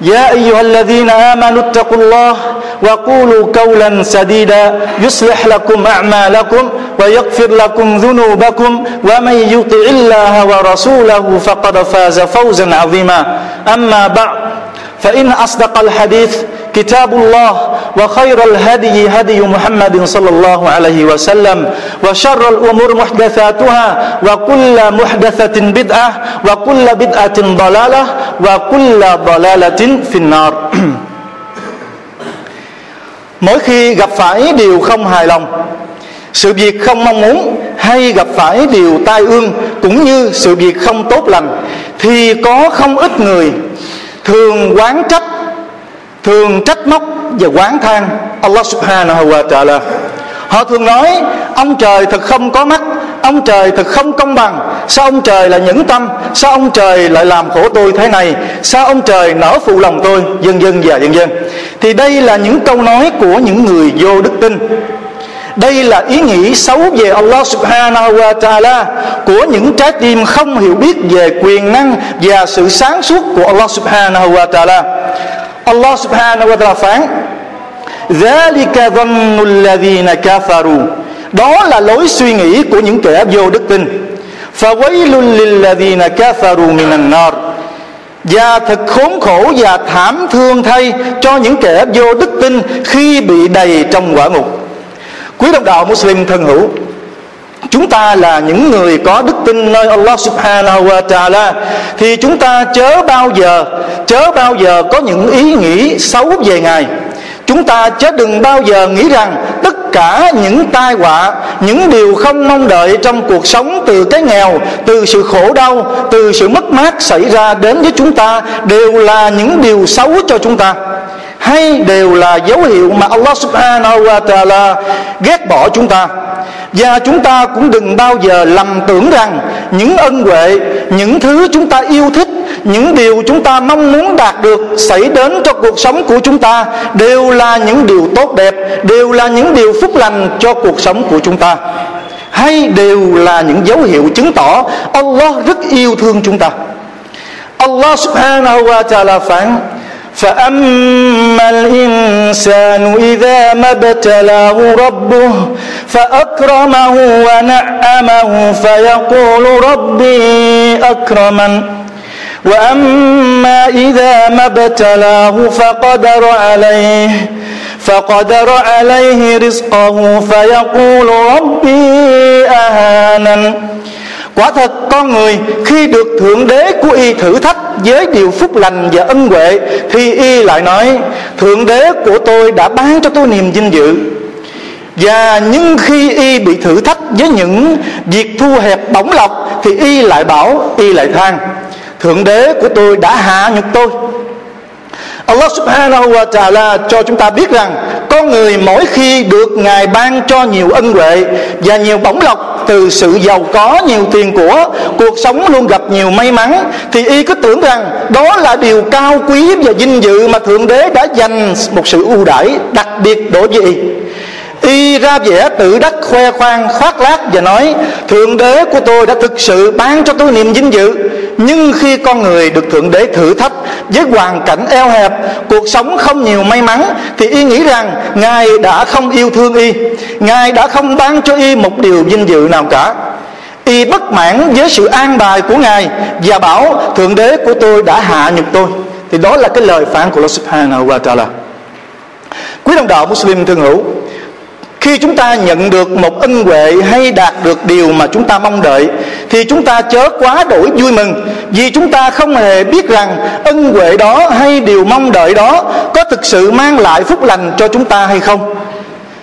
يا أيها الذين آمنوا اتقوا الله وقولوا قولا سديدا يصلح لكم أعمالكم ويغفر لكم ذنوبكم ومن يطع الله ورسوله فقد فاز فوزا عظيما. أما بعد فإن أصدق الحديث كتاب الله وخير الهدي هدي محمد صلى الله عليه وسلم وشر الأمور محدثاتها وكل محدثة بدعة وكل بدعة ضلالة وكل ضلالة في النار Mỗi khi gặp phải điều không hài lòng Sự việc không mong muốn Hay gặp phải điều tai ương Cũng như sự việc không tốt lành Thì có không ít người Thường quán trách Thường trách móc và quán than Allah subhanahu wa ta'ala. Họ thường nói, Ông trời thật không có mắt, Ông trời thật không công bằng. Sao ông trời lại nhẫn tâm? Sao ông trời lại làm khổ tôi thế này? Sao ông trời nở phụ lòng tôi? Dân dân và dân dân Thì đây là những câu nói của những người vô đức tin. Đây là ý nghĩ xấu về Allah subhanahu wa ta'ala Của những trái tim không hiểu biết về quyền năng Và sự sáng suốt của Allah subhanahu wa ta'ala. Allah subhanahu wa ta'ala phán, Zalika dhannul ladhina kafaru. Đó là lối suy nghĩ của những kẻ vô đức tin. Fawailul lilladhina kafaru minan nar. Và thật khốn khổ và thảm thương thay cho những kẻ vô đức tin khi bị đầy trong quả ngục. Quý đồng đạo muslim thân hữu Chúng ta là những người có đức tin nơi Allah subhanahu wa ta'ala Thì chúng ta chớ bao giờ Chớ bao giờ có những ý nghĩ xấu về Ngài. Chúng ta chớ đừng bao giờ nghĩ rằng Tất cả những tai họa Những điều không mong đợi trong cuộc sống Từ cái nghèo, từ sự khổ đau Từ sự mất mát xảy ra đến với chúng ta Đều là những điều xấu cho chúng ta hay đều là dấu hiệu mà Allah subhanahu wa ta'ala ghét bỏ chúng ta và chúng ta cũng đừng bao giờ lầm tưởng rằng những ân huệ, những thứ chúng ta yêu thích, những điều chúng ta mong muốn đạt được xảy đến cho cuộc sống của chúng ta đều là những điều tốt đẹp, đều là những điều phúc lành cho cuộc sống của chúng ta. Hay đều là những dấu hiệu chứng tỏ Allah rất yêu thương chúng ta. Allah subhanahu wa ta'ala phán فأما الإنسان إذا ما ابتلاه ربه فأكرمه ونعمه فيقول ربي أكرمن. وأما إذا ما ابتلاه فقدر عليه فقدر عليه رزقه فيقول ربي أهانن. Quả thật con người khi được Thượng Đế của y thử thách với điều phúc lành và ân huệ Thì y lại nói Thượng Đế của tôi đã ban cho tôi niềm vinh dự. Và nhưng khi y bị thử thách với những việc thu hẹp bổng lọc Thì y lại bảo, y lại than Thượng đế của tôi đã hạ nhục tôi. Allah subhanahu wa ta'ala cho chúng ta biết rằng, Con người mỗi khi được Ngài ban cho nhiều ân huệ Và nhiều bổng lộc từ sự giàu có nhiều tiền của, Cuộc sống luôn gặp nhiều may mắn, Thì y cứ tưởng rằng đó là điều cao quý và vinh dự Mà Thượng Đế đã dành một sự ưu đãi đặc biệt đối với y. Y ra vẻ tự đắc khoe khoang, khoác lác và nói, thượng đế của tôi đã thực sự ban cho tôi niềm vinh dự nhưng khi con người được thượng đế thử thách với hoàn cảnh eo hẹp, cuộc sống không nhiều may mắn, thì y nghĩ rằng ngài đã không yêu thương y, ngài đã không ban cho y một điều vinh dự nào cả. Y bất mãn với sự an bài của ngài và bảo, thượng đế của tôi đã hạ nhục tôi. Thì đó là cái lời phán của Allah subhanahu wa ta'ala quý đồng đạo Muslim thương hữu khi chúng ta nhận được một ân huệ hay đạt được điều mà chúng ta mong đợi, thì chúng ta chớ quá đổi vui mừng, vì chúng ta không hề biết rằng ân huệ đó hay điều mong đợi đó có thực sự mang lại phúc lành cho chúng ta hay không.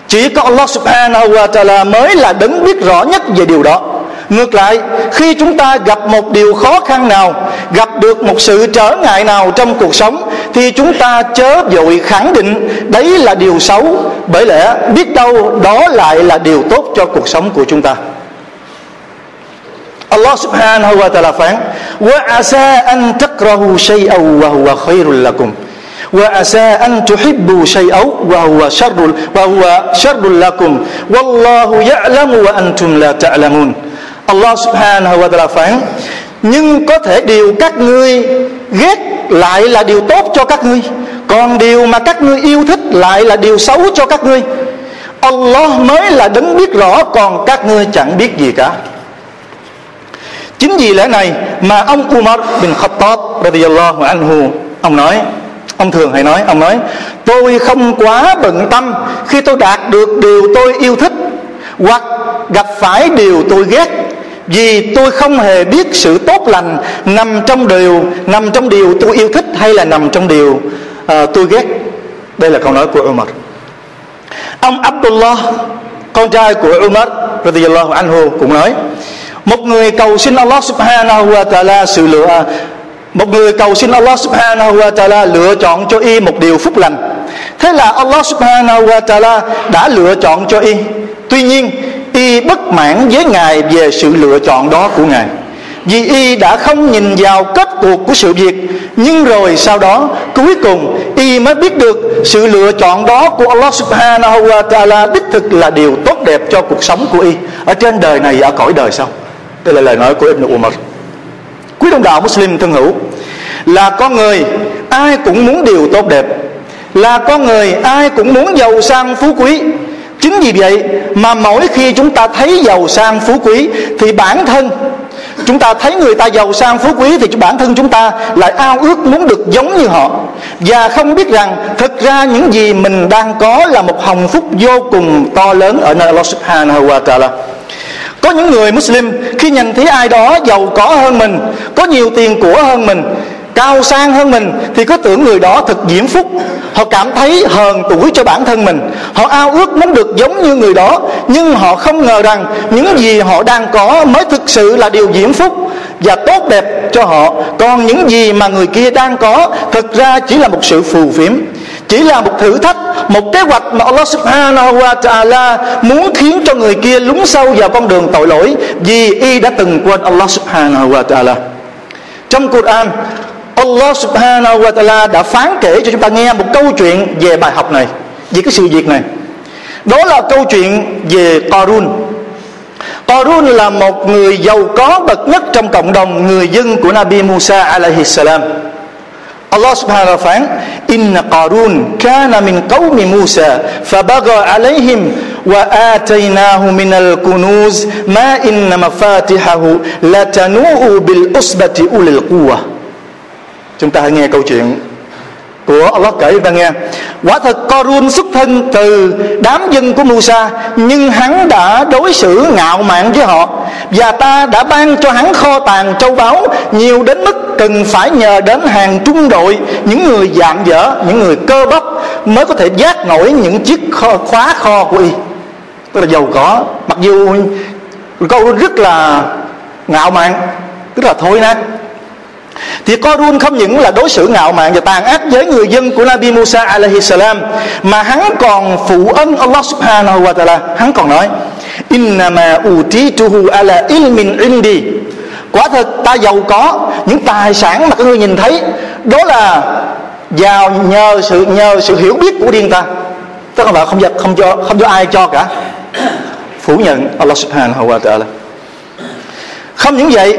Chỉ có Allah subhanahu wa ta'ala mới là đấng biết rõ nhất về điều đó. Ngược lại, khi chúng ta gặp một điều khó khăn nào, Gặp được một sự trở ngại nào trong cuộc sống thì chúng ta chớ vội khẳng định đấy là điều xấu. Bởi lẽ biết đâu đó lại là điều tốt cho cuộc sống của chúng ta. Allah subhanahu wa ta'ala phán, Wa asa an takrahu shay'aw wa huwa khairul lakum. Wa asa an tuhibbu shay'aw wa huwa sharrul, wa huwa sharrul lakum. Wallahu ya'lamu wa antum la ta'lamun. Allah subhanahu wa ta'ala phán, Nhưng có thể điều các ngươi ghét lại là điều tốt cho các ngươi. Còn điều mà các ngươi yêu thích lại là điều xấu cho các ngươi. Allah mới là đấng biết rõ, Còn các ngươi chẳng biết gì cả. Chính vì lẽ này mà ông Umar bin Khattab radiyallahu anhu, Ông nói, Ông thường hay nói, Ông nói, Tôi không quá bận tâm Khi tôi đạt được điều tôi yêu thích, Hoặc gặp phải điều tôi ghét vì tôi không hề biết sự tốt lành nằm trong điều nằm trong điều tôi yêu thích hay là nằm trong điều uh, tôi ghét. Đây là câu nói của Umar. Ông Abdullah con trai của Umar radhiyallahu anhu cũng nói một người cầu xin Allah subhanahu wa ta'ala sự lựa một người cầu xin Allah subhanahu wa ta'ala lựa chọn cho y một điều phúc lành. Thế là Allah subhanahu wa ta'ala đã lựa chọn cho y. Tuy nhiên y bất mãn với ngài về sự lựa chọn đó của ngài. Vì y đã không nhìn vào kết cuộc của sự việc, nhưng rồi sau đó, cuối cùng, y mới biết được sự lựa chọn đó của Allah subhanahu wa ta'ala đích thực là điều tốt đẹp cho cuộc sống của y. Ở trên đời này, ở cõi đời sau. Đây là lời nói của Ibn Umar. Quý đồng đạo Muslim thân hữu, là con người, ai cũng muốn điều tốt đẹp. Là con người, ai cũng muốn giàu sang phú quý chính vì vậy mà mỗi khi chúng ta thấy giàu sang phú quý thì bản thân chúng ta thấy người ta giàu sang phú quý thì bản thân chúng ta lại ao ước muốn được giống như họ. Và không biết rằng thực ra những gì mình đang có là một hồng phúc vô cùng to lớn ở nơi Allah Subhanahu wa Taala. Có những người Muslim khi nhìn thấy ai đó giàu có hơn mình, có nhiều tiền của hơn mình cao sang hơn mình thì có tưởng người đó thật diễm phúc. Họ cảm thấy hờn tuổi cho bản thân mình. Họ ao ước muốn được giống như người đó, nhưng họ không ngờ rằng những gì họ đang có mới thực sự là điều diễm phúc. Và tốt đẹp cho họ. Còn những gì mà người kia đang có thực ra chỉ là một sự phù phiếm. Chỉ là một thử thách, một kế hoạch mà Allah subhanahu wa ta'ala muốn khiến cho người kia lún sâu vào con đường tội lỗi vì y đã từng quên Allah subhanahu wa ta'ala. Trong Quran Allah subhanahu wa ta'ala đã phán kể cho chúng ta nghe một câu chuyện về bài học này, về cái sự việc này. Đó là câu chuyện về Qarun. Qarun là một người giàu có bậc nhất trong cộng đồng người dân của Nabi Musa alaihi salam. Allah subhanahu wa phán, Inna Qarun kana min qawmi Musa Fabaga alaihim Wa ataynahu min al-kunuz Ma inna mafatihahu Latanu'u bil usbati ulil quwah chúng ta hãy nghe câu chuyện của Allah kể chúng ta nghe. Quả thật Korun xuất thân từ đám dân của Musa nhưng hắn đã đối xử ngạo mạn với họ và ta đã ban cho hắn kho tàng châu báu nhiều đến mức cần phải nhờ đến hàng trung đội những người dạng dở những người cơ bắp mới có thể giác nổi những chiếc kho, khóa kho của y. Tức là giàu có mặc dù câu rất là ngạo mạn tức là thôi nè thì Qarun không những là đối xử ngạo mạn và tàn ác với người dân của Nabi Musa alaihi salam, mà hắn còn phụ ân Allah subhanahu wa ta'ala. Hắn còn nói innama utituhu ala ilmin indi. Quả thật, ta giàu có, những tài sản mà các ngươi nhìn thấy, đó là giàu nhờ sự nhờ sự hiểu biết của riêng ta. Tức là không không cho không cho ai cho cả. Phủ nhận Allah subhanahu wa ta'ala không những vậy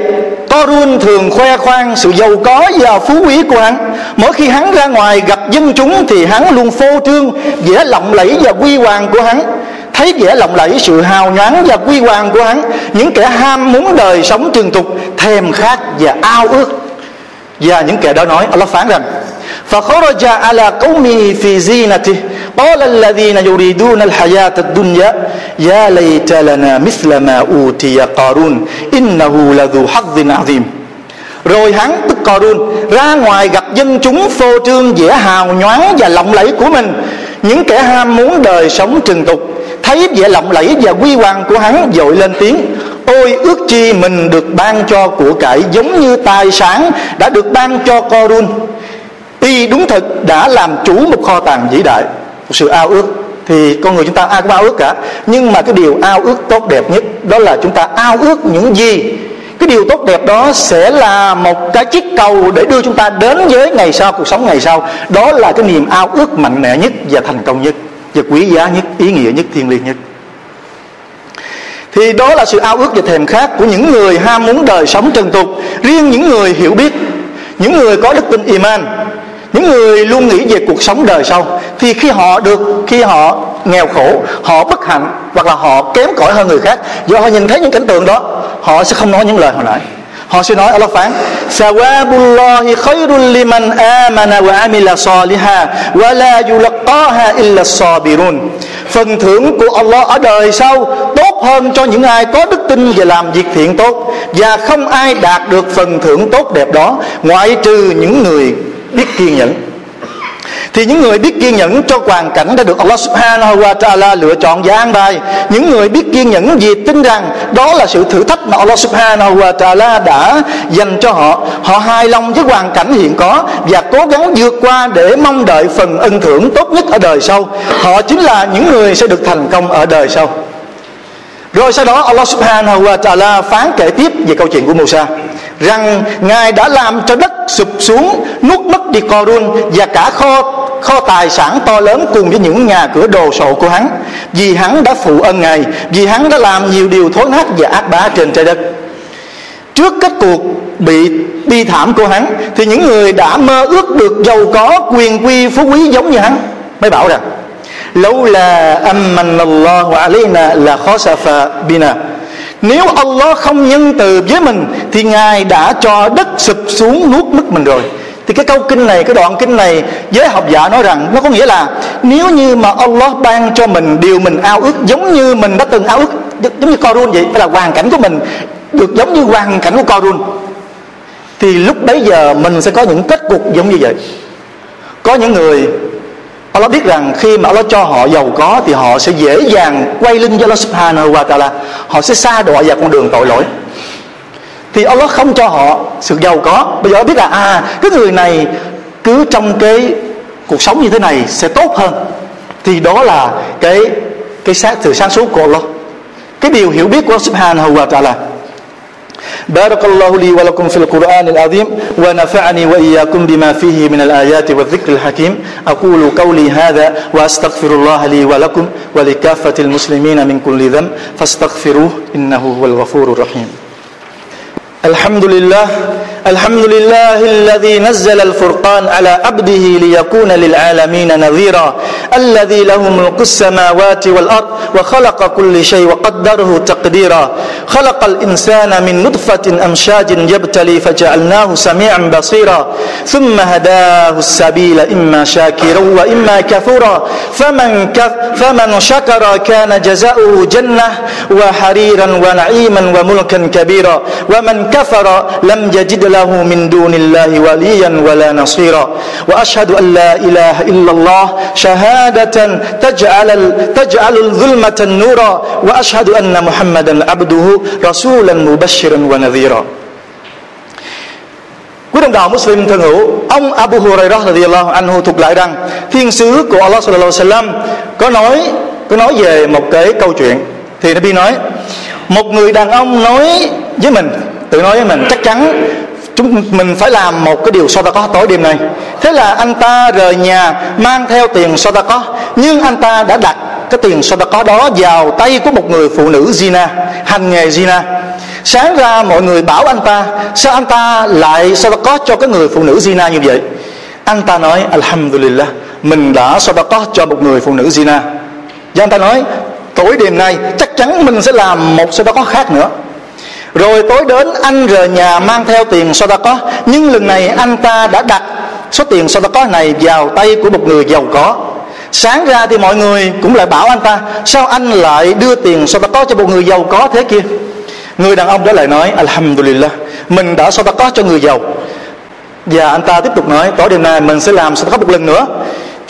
Korun thường khoe khoang sự giàu có và phú quý của hắn. Mỗi khi hắn ra ngoài gặp dân chúng Thì hắn luôn phô trương vẻ lộng lẫy và quy hoàng của hắn. Thấy vẻ lộng lẫy, sự hào nhoáng và quy hoàng của hắn, Những kẻ ham muốn đời sống trường tục, Thèm khát và ao ước. Và những kẻ đó nói, Allah phán rằng فخرج على قومه في زينته قال الذين يريدون الحياة الدنيا يا ليت لنا مثل ما أوتي قارون إنه لذو حظ عظيم rồi hắn tức Corun ra ngoài gặp dân chúng phô trương vẻ hào nhoáng và lộng lẫy của mình những kẻ ham muốn đời sống trừng tục thấy vẻ lộng lẫy và quy hoàng của hắn dội lên tiếng ôi ước chi mình được ban cho của cải giống như tài sản đã được ban cho Corun y đúng thật đã làm chủ một kho tàng vĩ đại, một sự ao ước. Thì con người chúng ta ai cũng ao ước cả. Nhưng mà cái điều ao ước tốt đẹp nhất, đó là chúng ta ao ước những gì? Cái điều tốt đẹp đó sẽ là một cái chiếc cầu để đưa chúng ta đến với ngày sau, cuộc sống ngày sau. Đó là cái niềm ao ước mạnh mẽ nhất và thành công nhất, và quý giá nhất, ý nghĩa nhất, thiêng liêng nhất. Thì đó là sự ao ước và thèm khát của những người ham muốn đời sống trần tục. Riêng những người hiểu biết, những người có đức tin iman những người luôn nghĩ về cuộc sống đời sau, thì khi họ được, khi họ nghèo khổ, họ bất hạnh hoặc là họ kém cỏi hơn người khác, do họ nhìn thấy những cảnh tượng đó, họ sẽ không nói những lời hồi nãy. Họ sẽ nói, Allah phán, sawabullahi khairul liman amana wa amila saliha wa la yulqaha illa sabirun. Phần thưởng của Allah ở đời sau tốt hơn cho những ai có đức tin và làm việc thiện tốt, và không ai đạt được phần thưởng tốt đẹp đó, ngoại trừ những người biết kiên nhẫn. Thì những người biết kiên nhẫn cho hoàn cảnh đã được Allah subhanahu wa ta'ala lựa chọn và an bài. Những người biết kiên nhẫn vì tin rằng đó là sự thử thách mà Allah subhanahu wa ta'ala đã dành cho họ. Họ hài lòng với hoàn cảnh hiện có và cố gắng vượt qua để mong đợi phần ân thưởng tốt nhất ở đời sau. Họ chính là những người sẽ được thành công ở đời sau. Rồi sau đó Allah subhanahu wa ta'ala phán kể tiếp về câu chuyện của Musa rằng ngài đã làm cho đất sụp xuống, nuốt mất đi Corun và cả kho kho tài sản to lớn cùng với những nhà cửa đồ sộ của hắn. Vì hắn đã phụ ân ngài, vì hắn đã làm nhiều điều thối nát và ác bá trên trái đất. Trước kết cuộc bị, bi thảm của hắn, thì những người đã mơ ước được giàu có, quyền quy, phú quý giống như hắn, mới bảo rằng lâu là amman Allah alayna là khasafa bina nếu Allah không nhân từ với mình, thì ngài đã cho đất sụp xuống nuốt mất mình rồi. Thì cái câu kinh này, cái đoạn kinh này, giới học giả nói rằng, nó có nghĩa là nếu như mà Allah ban cho mình điều mình ao ước giống như mình đã từng ao ước, giống như Corun vậy phải là hoàn cảnh của mình được giống như hoàn cảnh của Corun thì lúc bấy giờ mình sẽ có những kết cục giống như vậy. Có những người Allah biết rằng khi mà Allah cho họ giàu có thì họ sẽ dễ dàng quay lưng cho Allah subhanahu wa ta'ala họ sẽ xa đọa vào con đường tội lỗi thì Allah không cho họ sự giàu có bây giờ biết là à cái người này cứ trong cái cuộc sống như thế này sẽ tốt hơn thì đó là cái cái sát sự sáng suốt của Allah cái điều hiểu biết của Allah subhanahu wa ta'ala بارك الله لي ولكم في القرآن العظيم ونفعني وإياكم بما فيه من الآيات والذكر الحكيم. أقول قولي هذا وأستغفر الله لي ولكم ولكافة المسلمين من كل ذنب. فاستغفروه إنه هو الغفور الرحيم. الحمد لله الحمد لله الذي نزل الفرقان على عبده ليكون للعالمين نذيرا الذي له ملك السماوات والارض وخلق كل شيء وقدره تقديرا خلق الانسان من نطفه امشاج يبتلي فجعلناه سميعا بصيرا ثم هداه السبيل اما شاكرا واما كفورا فمن كف فمن شكر كان جزاؤه جنه وحريرا ونعيما وملكا كبيرا ومن كفر لم يجد له من دون الله وليا ولا نصيرا واشهد ان لا اله الا الله شهاده تجعل تجعل الظلمه نورا واشهد ان محمدا عبده رسولا مبشرا ونذيرا Quý đồng đạo Muslim thân hữu, ông Abu Hurairah radhiyallahu anhu thuộc lại rằng thiên sứ của Allah sallallahu alaihi wasallam có nói có nói về một cái câu chuyện thì Nabi nói một người đàn ông nói với mình tự nói với mình chắc chắn chúng mình phải làm một cái điều có tối đêm này thế là anh ta rời nhà, mang theo tiền có nhưng anh ta đã đặt cái tiền có đó vào tay của một người phụ nữ Zina hành nghề Zina sáng ra mọi người bảo anh ta, sao anh ta lại có cho cái người phụ nữ Zina như vậy? Anh ta nói, Alhamdulillah, mình đã có cho một người phụ nữ Zina và anh ta nói, tối đêm nay chắc chắn mình sẽ làm một có khác nữa rồi tối đến, anh rời nhà mang theo tiền có Nhưng lần này anh ta đã đặt số tiền có này vào tay của một người giàu có. Sáng ra thì mọi người cũng lại bảo anh ta, sao anh lại đưa tiền sao ta có cho một người giàu có thế kia? Người đàn ông đó lại nói, alhamdulillah, mình đã sao ta có cho người giàu. Và anh ta tiếp tục nói, tối đêm nay mình sẽ làm sao ta có một lần nữa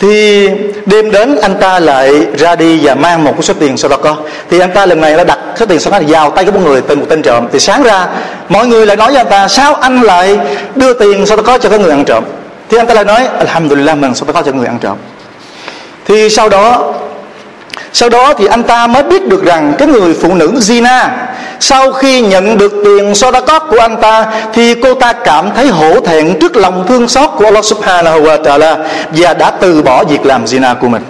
thì đêm đến anh ta lại ra đi và mang một cái số tiền sau đó có. Thì anh ta lần này đã đặt số tiền sau đó vào tay của một người tên một tên trộm. Thì sáng ra, mọi người lại nói với anh ta, sao anh lại đưa tiền sau đó có cho cái người ăn trộm? Thì anh ta lại nói, alhamdulillah mình sau đó có cho người ăn trộm. Thì sau đó sau đó thì anh ta mới biết được rằng cái người phụ nữ Zina sau khi nhận được tiền Sadaqat của anh ta, thì cô ta cảm thấy hổ thẹn trước lòng thương xót của Allah Subhanahu wa Taala và đã từ bỏ việc làm Zina của mình.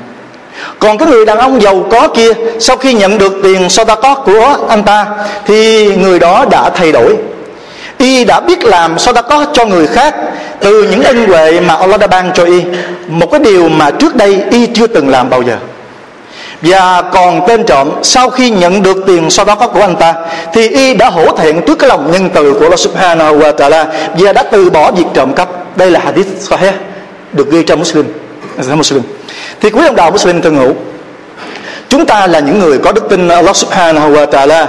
Còn cái người đàn ông giàu có kia, sau khi nhận được tiền Sadaqat của anh ta, thì người đó đã thay đổi. Y đã biết làm Sadaqat cho người khác từ những ân huệ mà Allah đã ban cho Y. Một cái điều mà trước đây Y chưa từng làm bao giờ và còn tên trộm, sau khi nhận được tiền sau đó có của anh ta, thì y đã hổ thẹn trước cái lòng nhân từ của Allah Subhanahu wa Taala và đã từ bỏ việc trộm cắp. Đây là hadith sahih, được ghi trong Muslim Muslim. Thì quý ông đạo Muslim thân hữu, chúng ta là những người có đức tin Allah Subhanahu wa Taala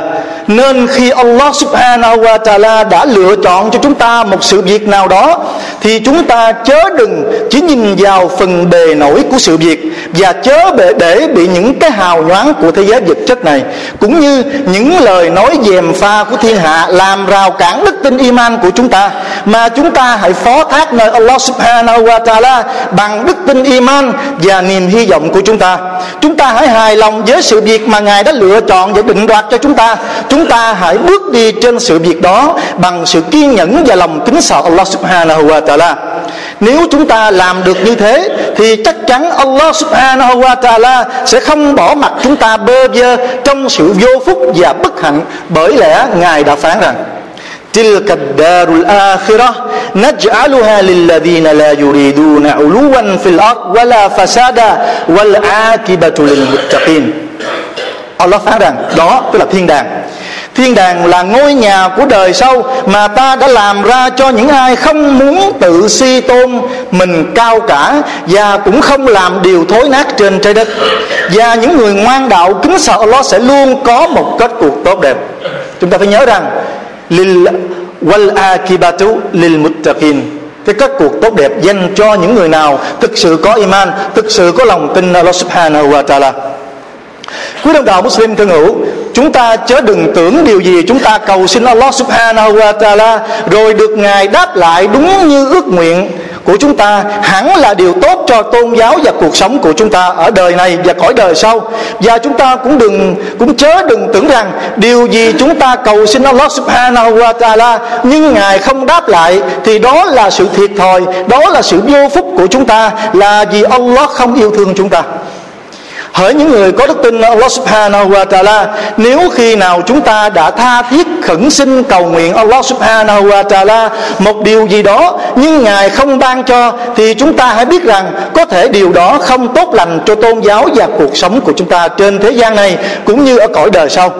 nên khi Allah subhanahu wa ta'ala đã lựa chọn cho chúng ta một sự việc nào đó, thì chúng ta chớ đừng chỉ nhìn vào phần bề nổi của sự việc và chớ để bị những cái hào nhoáng của thế giới vật chất này, cũng như những lời nói dèm pha của thiên hạ làm rào cản đức tin iman của chúng ta. Mà chúng ta hãy phó thác nơi Allah subhanahu wa ta'ala bằng đức tin iman và niềm hy vọng của chúng ta. Chúng ta hãy hài lòng với sự việc mà ngài đã lựa chọn và định đoạt cho chúng ta. Chúng ta hãy bước đi trên sự việc đó bằng sự kiên nhẫn và lòng kính sợ Allah subhanahu wa ta'ala nếu chúng ta làm được như thế thì chắc chắn Allah subhanahu wa ta'ala sẽ không bỏ mặt chúng ta bơ vơ trong sự vô phúc và bất hạnh bởi lẽ ngài đã phán rằng تلك الدار الآخرة نجعلها للذين لا يريدون علوا في الأرض ولا فسادا والعاقبة للمتقين Allah phán rằng đó tức là thiên đàng Thiên đàng là ngôi nhà của đời sau Mà ta đã làm ra cho những ai không muốn tự si tôn. Mình cao cả Và cũng không làm điều thối nát trên trái đất. Và những người ngoan đạo kính sợ Allah sẽ luôn có một kết cuộc tốt đẹp. Chúng ta phải nhớ rằng, lil wal akibatu lil muttaqin. Cái kết cuộc tốt đẹp dành cho những người nào thực sự có iman, thực sự có lòng tin Allah subhanahu wa ta'ala. Quý đồng đạo Muslim thân hữu chúng ta chớ đừng tưởng điều gì chúng ta cầu xin Allah subhanahu wa ta'ala, rồi được ngài đáp lại đúng như ước nguyện của chúng ta. Hẳn là điều tốt cho tôn giáo và cuộc sống của chúng ta ở đời này và cõi đời sau. Và chúng ta cũng đừng, cũng chớ đừng tưởng rằng điều gì chúng ta cầu xin Allah subhanahu wa ta'ala nhưng ngài không đáp lại, thì đó là sự thiệt thòi, đó là sự vô phúc của chúng ta, là vì Allah không yêu thương chúng ta. Hỡi những người có đức tin Allah subhanahu wa ta'ala, Nếu khi nào chúng ta đã tha thiết khẩn xin cầu nguyện Allah subhanahu wa ta'ala Một điều gì đó nhưng Ngài không ban cho, Thì chúng ta hãy biết rằng Có thể điều đó không tốt lành cho tôn giáo và cuộc sống của chúng ta trên thế gian này Cũng như ở cõi đời sau.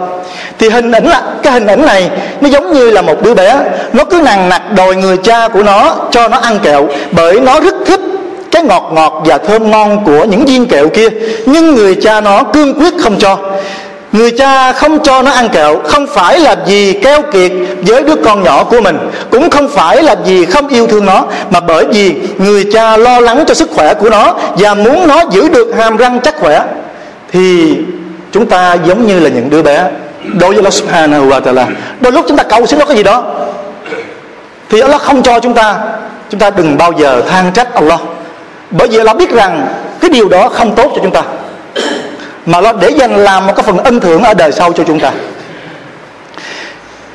Thì hình ảnh là, cái hình ảnh này, nó giống như là một đứa bé, nó cứ nằng nặc đòi người cha của nó cho nó ăn kẹo bởi nó rất thích cái ngọt ngọt và thơm ngon của những viên kẹo kia. Nhưng người cha nó cương quyết không cho. Người cha không cho nó ăn kẹo, Không phải là vì keo kiệt với đứa con nhỏ của mình, Cũng không phải là vì không yêu thương nó, Mà bởi vì người cha lo lắng cho sức khỏe của nó Và muốn nó giữ được hàm răng chắc khỏe, Thì chúng ta giống như là những đứa bé Đối với Allah subhanahu wa ta'ala. Đôi lúc chúng ta cầu xin nó cái gì đó, Thì Allah không cho chúng ta. Chúng ta đừng bao giờ than trách Allah bởi vì nó biết rằng cái điều đó không tốt cho chúng ta. Mà nó để dành làm một cái phần ân thưởng ở đời sau cho chúng ta.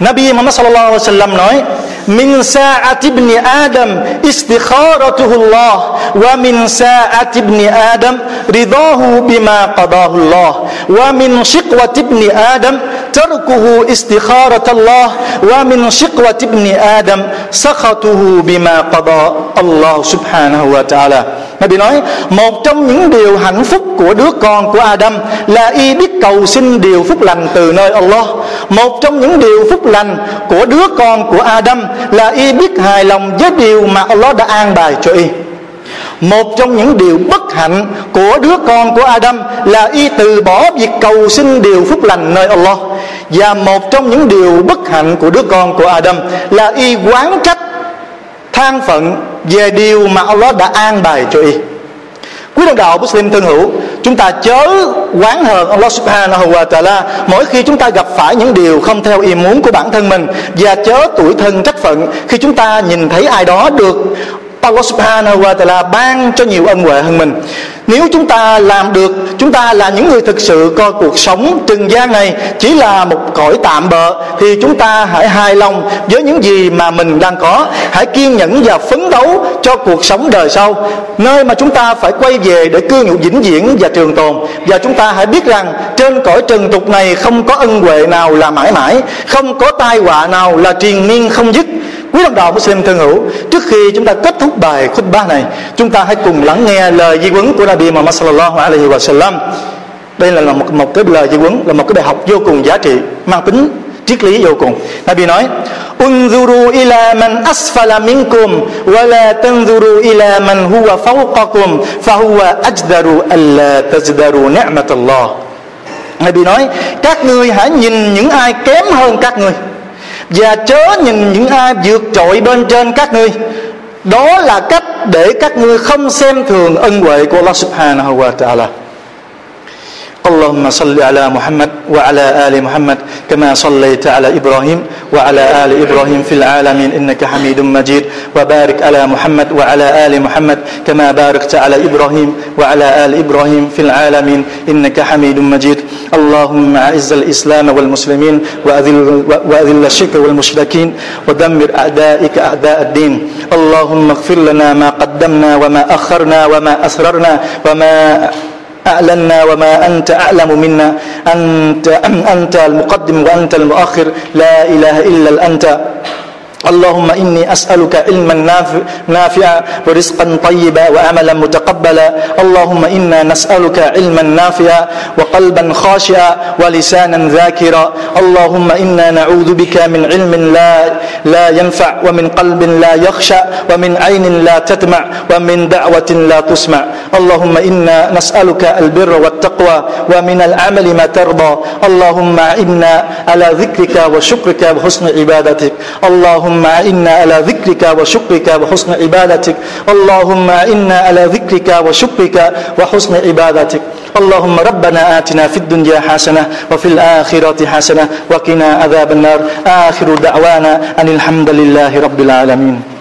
Nabi Muhammad sallallahu alaihi wasallam nói, min sa'ati ibn adam istikharatuhu Allah, wa min sa'ati ibn adam ridahu bima qadahu Allah, wa min shiqwati ibn adam تركه استخارة Allah ومن شقوة ابن آدم adam بما قضى. الله Allah subhanahu wa ta'ala Nabi nói, một trong những điều hạnh phúc của đứa con của Adam là y biết cầu xin điều phúc lành từ nơi Allah. Một trong những điều phúc lành của đứa con của Adam là y biết hài lòng với điều mà Allah đã an bài cho y một trong những điều bất hạnh của đứa con của Adam là y từ bỏ việc cầu xin điều phúc lành nơi Allah. Và một trong những điều bất hạnh của đứa con của Adam là y quán trách than phận về điều mà Allah đã an bài cho y. Quý đồng đạo Muslim thân hữu, Chúng ta chớ quán hờn Allah subhanahu wa ta'ala Mỗi khi chúng ta gặp phải những điều không theo ý muốn của bản thân mình Và chớ tuổi thân trách phận Khi chúng ta nhìn thấy ai đó được Allah subhanahu wa ta'ala ban cho nhiều ân huệ hơn mình. Nếu chúng ta làm được, chúng ta là những người thực sự coi cuộc sống trần gian này chỉ là một cõi tạm bợ, thì chúng ta hãy hài lòng với những gì mà mình đang có. Hãy kiên nhẫn và phấn đấu cho cuộc sống đời sau, nơi mà chúng ta phải quay về để cư ngụ vĩnh viễn và trường tồn. Và chúng ta hãy biết rằng trên cõi trần tục này không có ân huệ nào là mãi mãi, không có tai họa nào là triền miên không dứt quý đồng đạo Muslim thân hữu trước khi chúng ta kết thúc bài khutbah này chúng ta hãy cùng lắng nghe lời di huấn của Nabi Muhammad sallallahu alaihi wa sallam đây là một, một cái lời di huấn là một cái bài học vô cùng giá trị mang tính triết lý vô cùng. Nabi nói unzuru ila man asfala minkum wa la tanzuru ila man huwa fawqakum fa huwa ajdaru alla tazdaru ni'matallah. Nabi nói các ngươi hãy nhìn những ai kém hơn các ngươi và chớ nhìn những ai vượt trội bên trên các ngươi. Đó là cách để các ngươi không xem thường ân huệ của Allah subhanahu wa ta'ala. Allahumma salli ala Muhammad وعلى آل محمد كما صليت على إبراهيم وعلى آل إبراهيم في العالمين إنك حميد مجيد وبارك على محمد وعلى آل محمد كما باركت على إبراهيم وعلى آل إبراهيم في العالمين إنك حميد مجيد. اللهم أعز الإسلام والمسلمين وأذل, وأذل الشرك والمشركين ودمر أعدائك أعداء الدين. اللهم اغفر لنا ما قدمنا وما أخرنا وما أسررنا وما أعلنا وما أنت أعلم منا. أنت أنت المقدم وأنت المؤخر. لا إله إلا أنت اللهم إني أسألك علما نافعا ورزقا طيبا وعملا متقبلا. اللهم إنا نسألك علما نافعا وقلبا خاشعا ولسانا ذاكرا. اللهم إنا نعوذ بك من علم لا لا ينفع ومن قلب لا يخشع ومن عين لا تدمع ومن دعوة لا تسمع. اللهم إنا نسألك البر والتقوى ومن العمل ما ترضى. اللهم إنا على ذكرك وشكرك وحسن عبادتك. اللهم إنا على ذكرك وشكرك وحسن عبادتك. اللهم إنا على ذكرك وشكرك وحسن عبادتك. اللهم ربنا آتنا في الدنيا حسنة وفي الآخرة حسنة وقنا عذاب النار. آخر دعوانا أن الحمد لله رب العالمين.